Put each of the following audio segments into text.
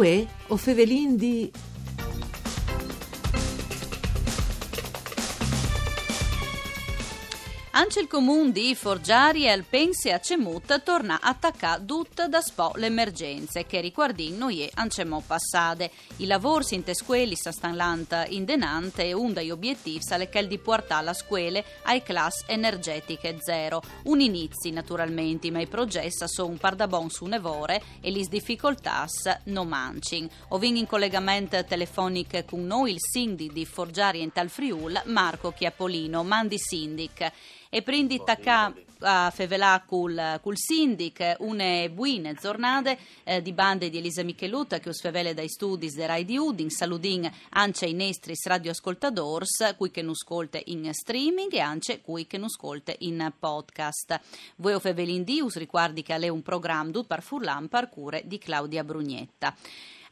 Uè, o fevelin di Anche il comune di Forgiari e Alpense a Cemut torna a attaccare tutta da spo le emergenze che riguardin noi ancemo passate. I lavori in te scuole stanno lant in denante e un degli obiettivi è quel di portare la scuole ai class energetiche zero. Un inizio naturalmente, ma i progetti sono un pardabon su nevore e le difficoltà non mancin. Ovin in collegamento telefonico con noi il sindic di Forgiari e Tal Friul, Marco Chiapolino, mandi sindic e prendi tacca a fevelà col, col sindic une buine giornate eh, di bande di Elisa Michelut che us fevele dai studi de Rai di Udin saludin anche i nostri radioascoltadors cui che nu ascolte in streaming e anche cui che nu ascolte in podcast. Voi o fevelin di us ricordi che è un programma dut par furlan parcure di Claudia Brugnetta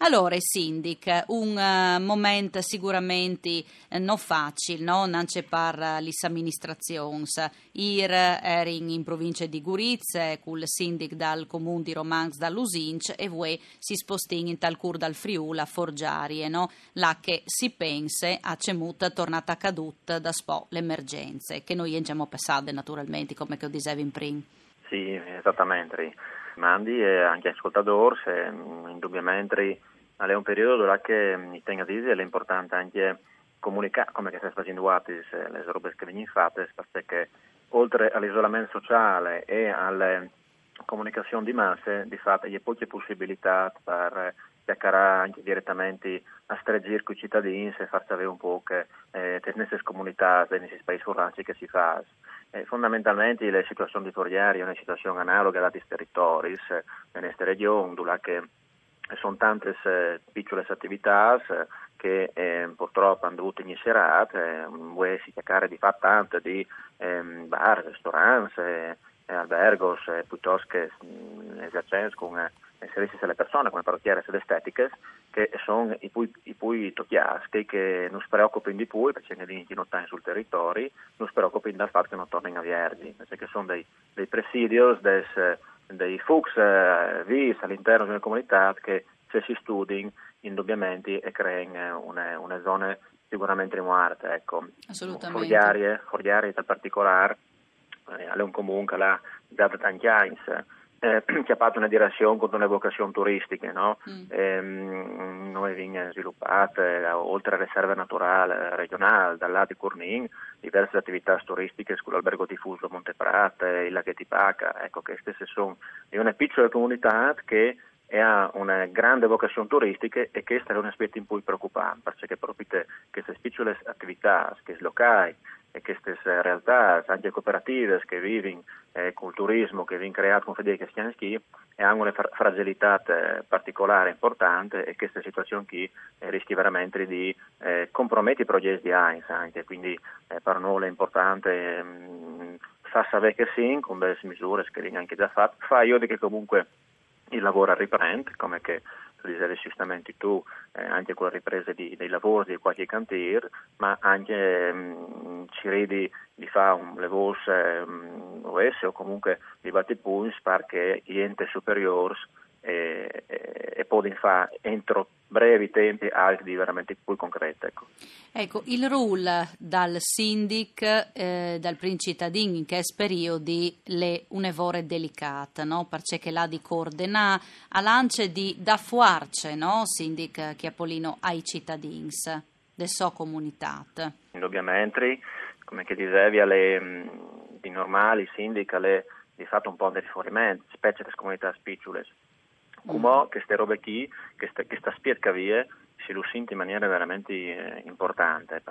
allora, Sindic, un uh, momento sicuramente uh, non facile, no? non c'è per uh, le amministrazioni. Ir eri in provincia di Gurizia, col Sindic dal comune di Romans dall'Usinc e voi si spostini in tal cur dal Friuli a Forgiarie, no? là che si pensa a Cemut tornata caduta da spo le emergenze, che noi abbiamo passate naturalmente, come che dicevi in prima. Sì, esattamente. Mandi e anche ascoltatori, indubbiamente è un periodo dove che in tengadisi è importante anche comunicare come che sta facendo Wattis le robe che vengono fatte perché oltre all'isolamento sociale e alle comunicazioni di masse di fatto ha poche possibilità per chiacchierare anche direttamente a stregire con i cittadini e far sapere un po' che eh, nelle comunità, nei paesi rurali che si fa. Eh, fondamentalmente la situazione di Forliari è una situazione analoga a dati territori, in queste regioni, dove sono tante eh, piccole attività eh, che eh, purtroppo hanno dovuto iniziare, eh, si cercare di fare tante di ehm, bar, ristoranti, eh, albergos, eh, piuttosto che mm, esercenze con servizi alle persone come parrucchiere ed estetiche, che sono i più, i più tocchiaschi, che non si preoccupano di più, perché ne non stanno sul territorio, non si preoccupano del fatto che non tornino a Verdi, perché sono dei, dei presidios, des, dei FUX eh, VIS all'interno di una comunità che se si studi indubbiamente e creano una, una zona sicuramente rimuarte. Ecco. Assolutamente. Forgiarie, Forgiarie in particolare, eh, è un comune che ha dato tanti anni eh, che ha fatto una direzione con una vocazione turistica, no? mm. ehm, noi abbiamo sviluppato, oltre alle riserve naturali regionali, dal lato di Curnin, diverse attività turistiche sull'albergo diffuso Monteprate, il laghetto di Paca, ecco, che queste sono di una piccola comunità che ha una grande vocazione turistica e questo è un aspetto in cui preoccupante, perché proprio queste piccole attività, questi locali, e queste realtà, anche cooperative che vivono eh, il turismo, che vengono create con Federica Schianschi, hanno una fra- fragilità eh, particolare importante e questa situazione qui eh, rischia veramente di eh, compromettere i progetti di Heinz anche, quindi eh, per noi è importante mh, far sapere che sì, con delle misure che vengono anche già fatte, fa io che comunque il lavoro riprende, come che tu giustamente tu, eh, anche con la ripresa di, dei lavori di qualche cantiere, ma anche mh, ci ridi di fare un lavoro um, OS o comunque di battipunti perché enti superiori e, e, e poi fare entro brevi tempi altri di veramente più concrete. Ecco. ecco. il ruolo dal sindic, eh, dal princittadin in che periodi le un'evore delicate, no? perché là di coordinare a lance di da fuarce, no? sindic Chiapolino ai cittadini de so comunità. Indubbiamente, come che dicevi, alle, di normali sindic alle di fatto un po' di riformento, specie le comunità come queste robe qui, questa, questa spietca via, si lo sente in maniera veramente eh, importante.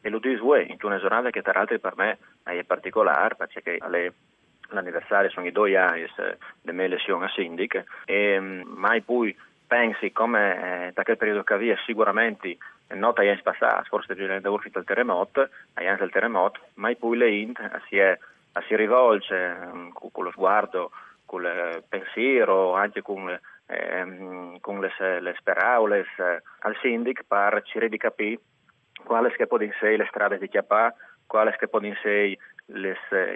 E lo dico in una giornata che tra l'altro per me è particolare, perché alle, l'anniversario sono i due anni della mia elezione a sindic e mm, mai poi pensi come eh, da quel periodo che aveva sicuramente nota anni passati, forse già da uscito il terremoto, del terremoto, mai poi le int si, è, si rivolge um, con lo sguardo con il pensiero, anche con, ehm, con le, le eh, al sindic per cercare quali che possono essere le strade di chiappà, quali che possono essere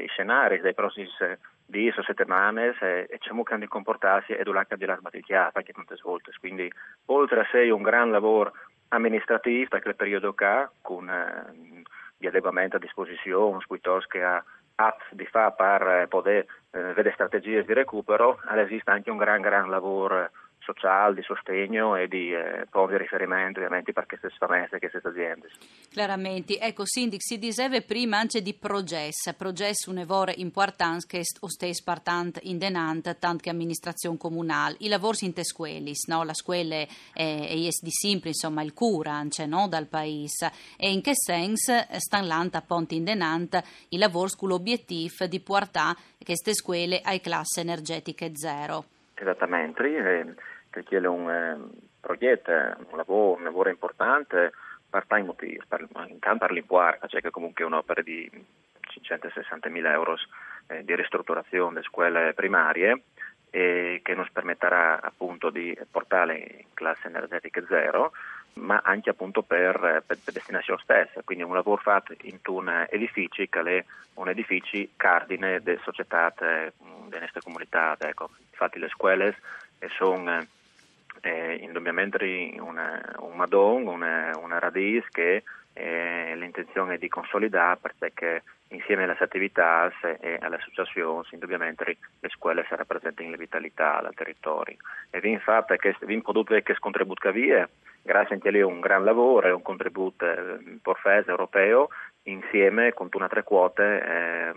i scenari dei prossimi di o settimane e, e molto di comportarsi e durante la sbagliata anche tante volte. Quindi oltre a sé un gran lavoro amministrativo per quel periodo che con eh, di adeguamento a disposizione, piuttosto che a app di fa per eh, poter eh, vedere strategie di recupero, esiste anche un gran gran lavoro sociale, di sostegno e di eh, di riferimento ovviamente per queste famiglie e queste aziende. Chiaramente, ecco Sindic si diceva prima anche di progesso, progesso un evore importante che o stesso partant in denant, tanto che amministrazione comunale, i lavori in te scuelis, no? la scuola è, è, di sempre, insomma il cura no? dal paese e in che senso stanno l'anta appunto in denant i lavori con l'obiettivo di portare queste scuole ai classi energetiche zero. Esattamente, eh, perché è un eh, progetto, un lavoro, un lavoro importante per tanti motivi, per, intanto per l'impuare, cioè che comunque è un'opera di 560 mila euro eh, di ristrutturazione delle scuole primarie e che ci permetterà appunto di portare in classe energetiche zero ma anche appunto per, per, per destinazione stessa, quindi un lavoro fatto in un edificio che è un edificio cardine delle società delle nostre comunità. Ecco. Infatti le scuole sono eh, indubbiamente una, un madon, una, una radice che eh, l'intenzione è di consolidare perché insieme alle attività e alle associazioni indubbiamente le scuole saranno presenti in vitalità al territorio. E vi infatti che vi produrre che contributo via grazie anche lì a un gran lavoro e un contributo eh, porfese europeo insieme con una tre quote eh,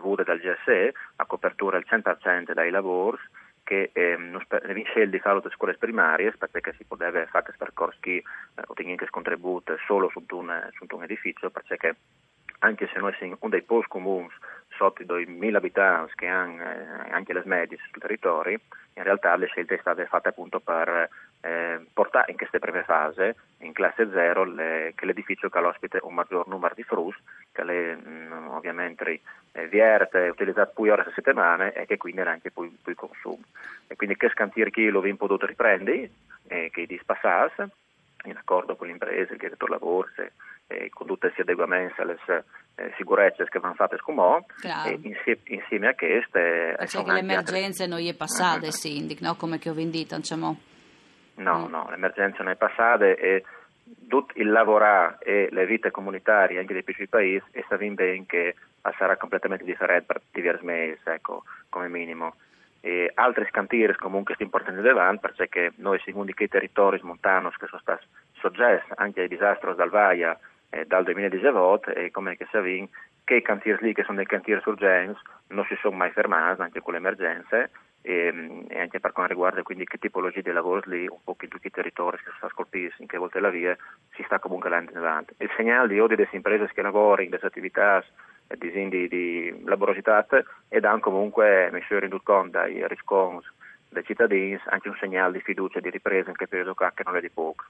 vude dal GSE a copertura del 100% dai lavori che ehm, fare le scuole primarie perché si poteva fare percorsi eh, ottenere contributo solo su un, su un edificio perché anche se noi siamo uno dei posti comuni sotto i 1000 abitanti che hanno eh, anche le medie sul territorio, in realtà le scelte sono state fatte appunto per eh, portare in queste prime fasi, in classe 0, le, che l'edificio che ospite un maggior numero di frus, che le, mh, mm, ovviamente eh, vierte utilizzate più ore a settimana e che quindi era anche più, più consumo. E quindi che scantiere chi lo vi potuto riprendere, eh, che di spassasse, in accordo con le imprese, il direttore lavoro, eh, con tutte questi adeguamenti alle eh, sicurezze che vanno fatte scumò e insieme, insieme, a queste... Cioè che l'emergenza non è passata, Sindic, no? come che ho vendito, diciamo. No, mm. no, l'emergenza non è passata e tutto il lavorare e le vite comunitarie anche dei piccoli paesi e sappiamo bene che sarà completamente differente per diversi mesi, ecco, come minimo. E altri scantieri comunque sono importanti davanti perché noi siamo uno dei territori montani che sono stati soggetti anche ai disastri dal Vaia eh, dal 2018 e come che sappiamo che i cantieri lì che sono dei cantieri urgenti non si sono mai fermati anche con le emergenze e, e, anche per quanto riguarda quindi che tipologie di lavoro lì, un po' in tutti i territori che sono scolpiti, in che volte la via, si sta comunque andando avanti. Il segnale di odio delle imprese che lavorano queste attività di, di, di laborosità e danno comunque misure in conto dai riscontri dei cittadini anche un segnale di fiducia di ripresa in che periodo che non è di poco.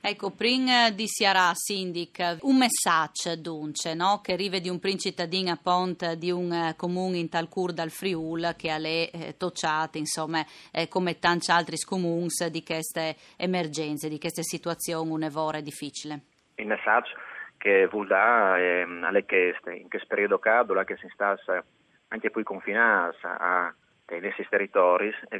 Ecco, prima di Siara Sindic, un messaggio dunque, no? che arriva di un cittadino a Pont di un eh, comune in Talcur dal Friul che ha le eh, tocciate, insomma, eh, come tanti altri comuni di queste emergenze, di queste situazioni un'evore difficile. Il messaggio che vuol dare eh, alle chieste in questo periodo caldo, che si sta anche poi confinata a nei nostri territori e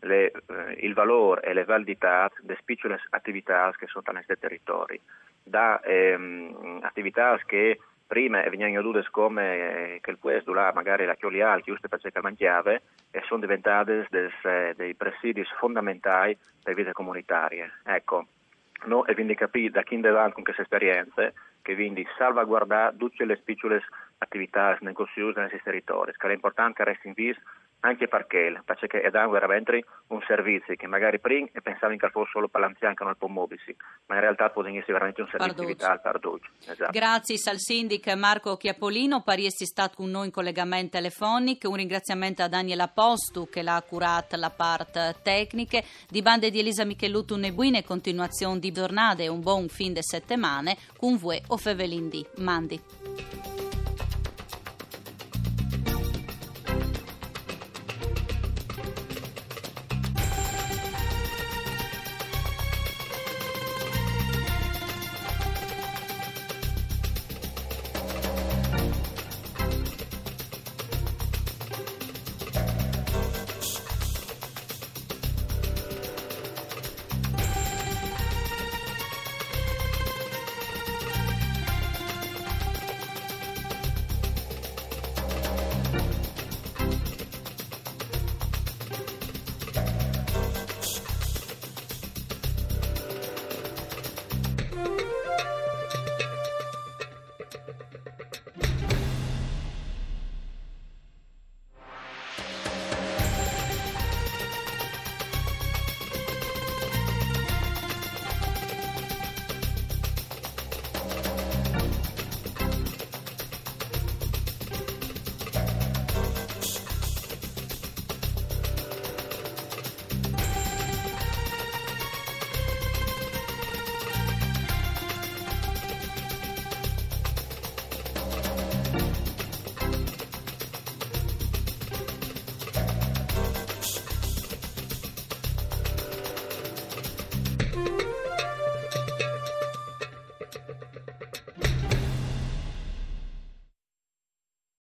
le, eh, il valore e le validità delle piccole attività che sono nei nostri territori, da ehm, attività che prima venivano dute come eh, che il puesto là magari la chioliale giusto per cercare mangiare e sono diventate des, eh, dei presidi fondamentali per le vite comunitarie. Ecco, noi quindi capire da chi in con queste esperienze che quindi salvaguardare tutte le piccole attività negoziose nei territori, che importante che resti in vista anche perché, perché è veramente un servizio che magari prima pensavano che fosse solo che non può muoversi, ma in realtà può essere veramente un servizio vitale per tutti. Esatto. Grazie al sindic Marco Chiapolino, essere stato con noi in collegamento telefonico, un ringraziamento a Daniela Postu che l'ha curata la parte tecnica, di bande di Elisa Michelluto e buone continuazione di giornate un buon fin de settimane con voi o Fevelin di Mandi.